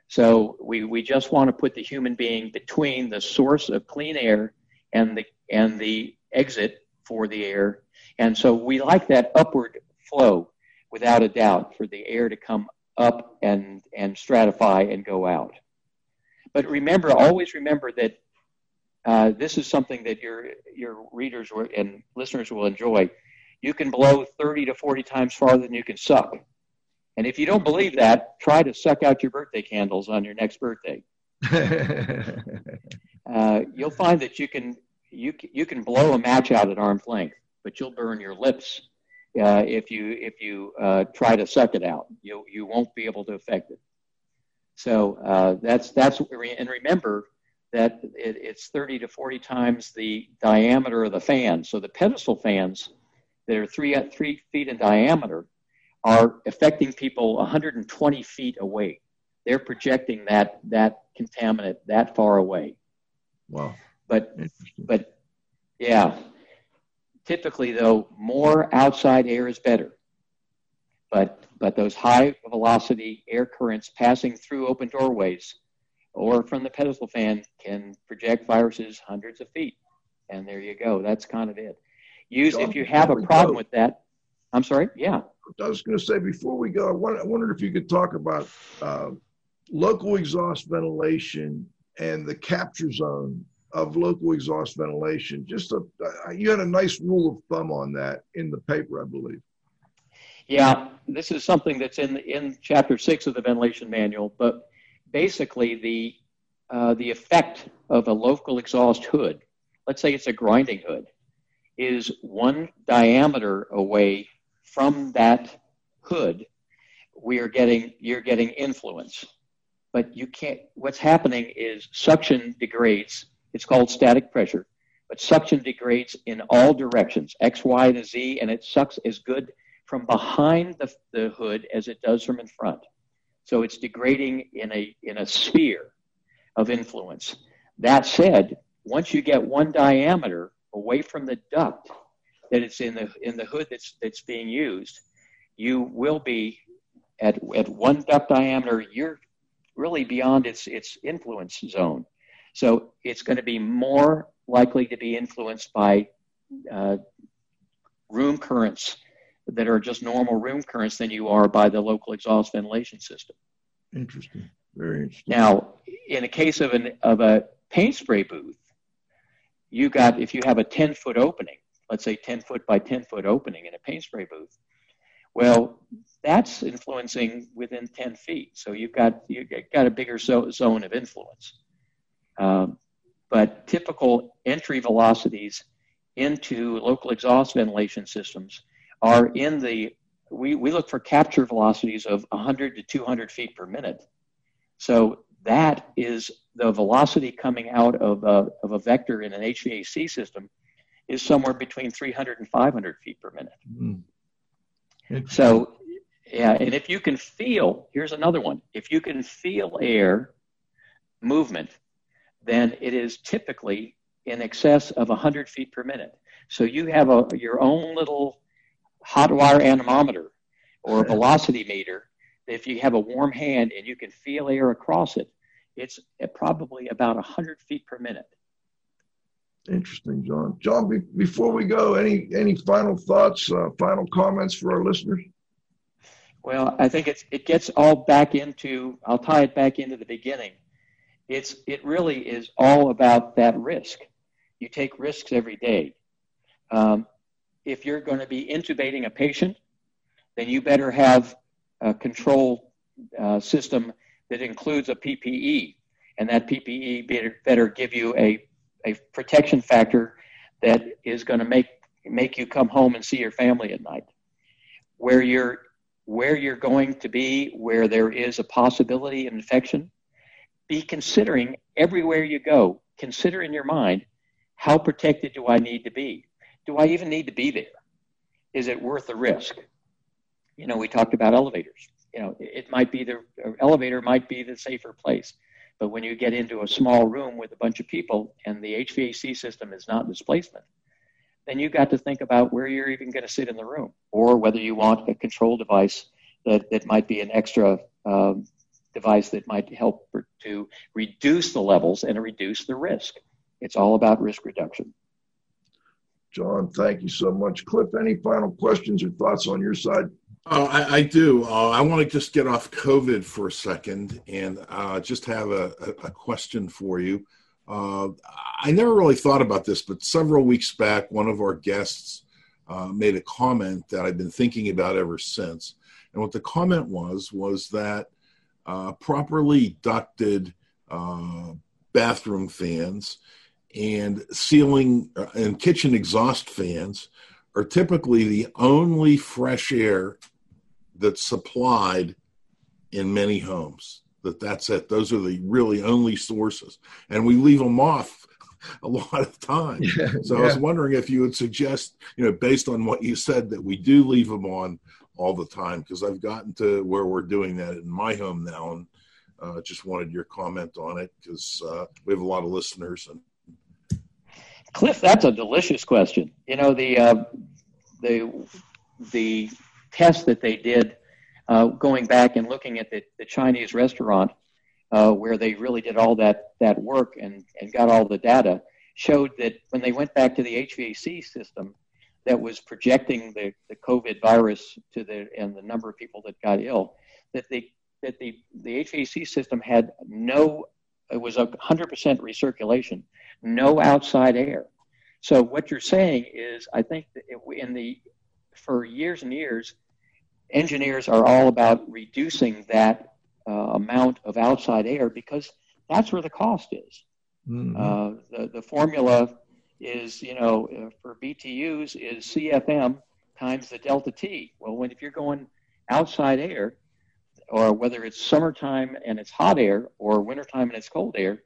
So we, we just want to put the human being between the source of clean air and the and the exit for the air. And so we like that upward flow without a doubt for the air to come up and and stratify and go out. But remember, always remember that uh, this is something that your your readers and listeners will enjoy. You can blow 30 to 40 times farther than you can suck. And if you don't believe that, try to suck out your birthday candles on your next birthday. uh, you'll find that you can you you can blow a match out at arm's length, but you'll burn your lips uh, if you if you uh, try to suck it out. You you won't be able to affect it. So uh, that's that's and remember that it, it's 30 to 40 times the diameter of the fan. So the pedestal fans that are three three feet in diameter are affecting people 120 feet away. They're projecting that that contaminant that far away. Wow. But but yeah. Typically though, more outside air is better. But but those high velocity air currents passing through open doorways or from the pedestal fan can project viruses hundreds of feet. And there you go. That's kind of it. Use if you have a problem with that. I'm sorry. Yeah. I was going to say before we go, I wondered if you could talk about uh, local exhaust ventilation and the capture zone of local exhaust ventilation. Just a, uh, you had a nice rule of thumb on that in the paper, I believe. Yeah, this is something that's in in chapter six of the ventilation manual. But basically, the uh, the effect of a local exhaust hood, let's say it's a grinding hood, is one diameter away from that hood, we are getting you're getting influence. But you can't. What's happening is suction degrades. It's called static pressure, but suction degrades in all directions, x, y, and z, and it sucks as good from behind the, the hood as it does from in front. So it's degrading in a in a sphere of influence. That said, once you get one diameter away from the duct, that it's in the in the hood that's that's being used, you will be at at one duct diameter. You're really beyond its its influence zone, so it's going to be more likely to be influenced by uh, room currents that are just normal room currents than you are by the local exhaust ventilation system. Interesting. Very interesting. Now, in a case of an of a paint spray booth, you got if you have a 10 foot opening, let's say 10 foot by 10 foot opening in a paint spray booth, well, that's influencing within 10 feet. So you've got you've got a bigger so, zone of influence. Um, but typical entry velocities into local exhaust ventilation systems are in the we, we look for capture velocities of 100 to 200 feet per minute. So that is the velocity coming out of a, of a vector in an HVAC system is somewhere between 300 and 500 feet per minute. Mm. So, yeah, and if you can feel, here's another one. If you can feel air movement, then it is typically in excess of 100 feet per minute. So you have a, your own little hot wire anemometer or a velocity meter. If you have a warm hand and you can feel air across it, it's probably about 100 feet per minute. Interesting, John. John, be, before we go, any any final thoughts, uh, final comments for our listeners? Well, I think it's it gets all back into. I'll tie it back into the beginning. It's it really is all about that risk. You take risks every day. Um, if you're going to be intubating a patient, then you better have a control uh, system that includes a PPE, and that PPE better, better give you a, a protection factor that is going to make make you come home and see your family at night. Where you're where you're going to be, where there is a possibility of infection, be considering everywhere you go. Consider in your mind, how protected do I need to be? Do I even need to be there? Is it worth the risk? You know, we talked about elevators. You know, it might be the elevator might be the safer place, but when you get into a small room with a bunch of people and the HVAC system is not displacement, then you've got to think about where you're even going to sit in the room, or whether you want a control device that, that might be an extra um, device that might help to reduce the levels and reduce the risk. It's all about risk reduction. John, thank you so much. Cliff, any final questions or thoughts on your side? Uh, I, I, do. Uh, I want to just get off COVID for a second and uh, just have a, a, question for you. Uh, I never really thought about this, but several weeks back, one of our guests uh, made a comment that I've been thinking about ever since. And what the comment was was that uh, properly ducted bathroom fans and ceiling uh, and kitchen exhaust fans are typically the only fresh air that's supplied in many homes that that's it. Those are the really only sources. And we leave them off a lot of time. Yeah, so yeah. i was wondering if you would suggest you know based on what you said that we do leave them on all the time because i've gotten to where we're doing that in my home now and uh, just wanted your comment on it because uh, we have a lot of listeners and Cliff, that's a delicious question. You know the uh, the the test that they did uh, going back and looking at the, the Chinese restaurant uh, where they really did all that that work and and got all the data showed that when they went back to the HVAC system that was projecting the, the COVID virus to the and the number of people that got ill, that the that the the HVAC system had no it was a 100% recirculation no outside air. So what you're saying is, I think in the for years and years, engineers are all about reducing that uh, amount of outside air because that's where the cost is. Mm-hmm. Uh, the, the formula is, you know, for BTUs is CFM times the delta T. Well, when if you're going outside air, or whether it's summertime and it's hot air or wintertime and it's cold air,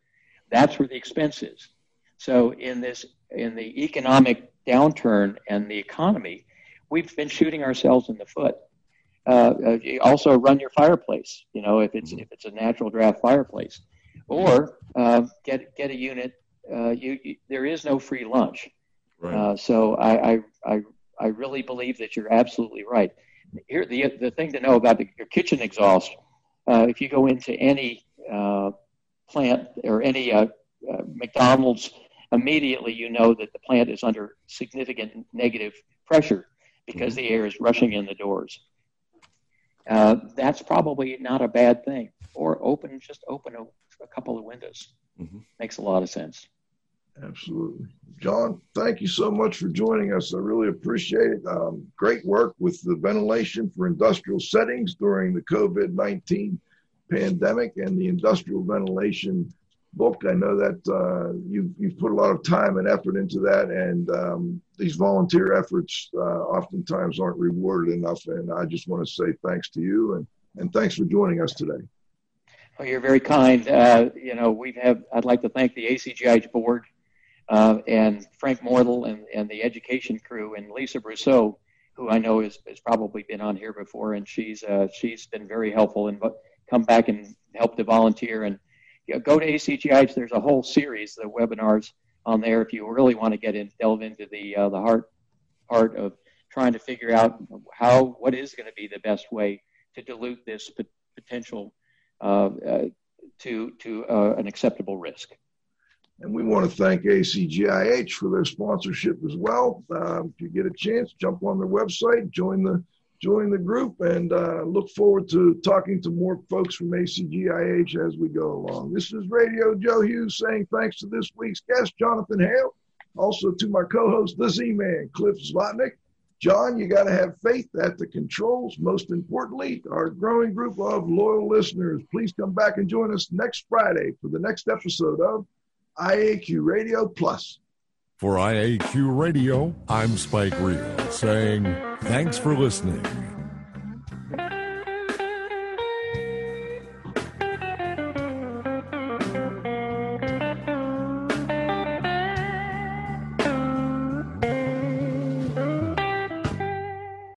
that's where the expense is. So in this in the economic downturn and the economy, we've been shooting ourselves in the foot. Uh, uh also, run your fireplace. You know, if it's if it's a natural draft fireplace, or uh, get get a unit. Uh, you, you, there is no free lunch. Right. Uh, so I, I, I I really believe that you're absolutely right. Here, the the thing to know about the, your kitchen exhaust, uh, if you go into any uh, plant or any uh, uh, McDonald's, immediately you know that the plant is under significant negative pressure because the air is rushing in the doors. Uh, that's probably not a bad thing. Or open, just open a, a couple of windows. Mm-hmm. Makes a lot of sense. Absolutely. John, thank you so much for joining us. I really appreciate it. Um, great work with the ventilation for industrial settings during the COVID 19 pandemic and the industrial ventilation book. I know that uh, you've, you've put a lot of time and effort into that, and um, these volunteer efforts uh, oftentimes aren't rewarded enough. And I just want to say thanks to you and, and thanks for joining us today. Well, you're very kind. Uh, you know, we have. I'd like to thank the ACGIH board uh, and Frank Mortel and, and the education crew and Lisa Brosseau, who I know has, has probably been on here before, and she's uh, she's been very helpful and come back and help to volunteer and you know, go to ACGIH. There's a whole series of webinars on there if you really want to get in delve into the uh, the heart part of trying to figure out how what is going to be the best way to dilute this potential uh, uh, to to uh, an acceptable risk. And we want to thank ACGIH for their sponsorship as well. Um, if you get a chance, jump on their website, join the join the group, and uh, look forward to talking to more folks from ACGIH as we go along. This is Radio Joe Hughes saying thanks to this week's guest, Jonathan Hale. Also to my co-host, the Z-Man, Cliff Zlotnik. John, you got to have faith at the controls. Most importantly, our growing group of loyal listeners. Please come back and join us next Friday for the next episode of IAQ Radio Plus. For IAQ Radio, I'm Spike Reed saying thanks for listening.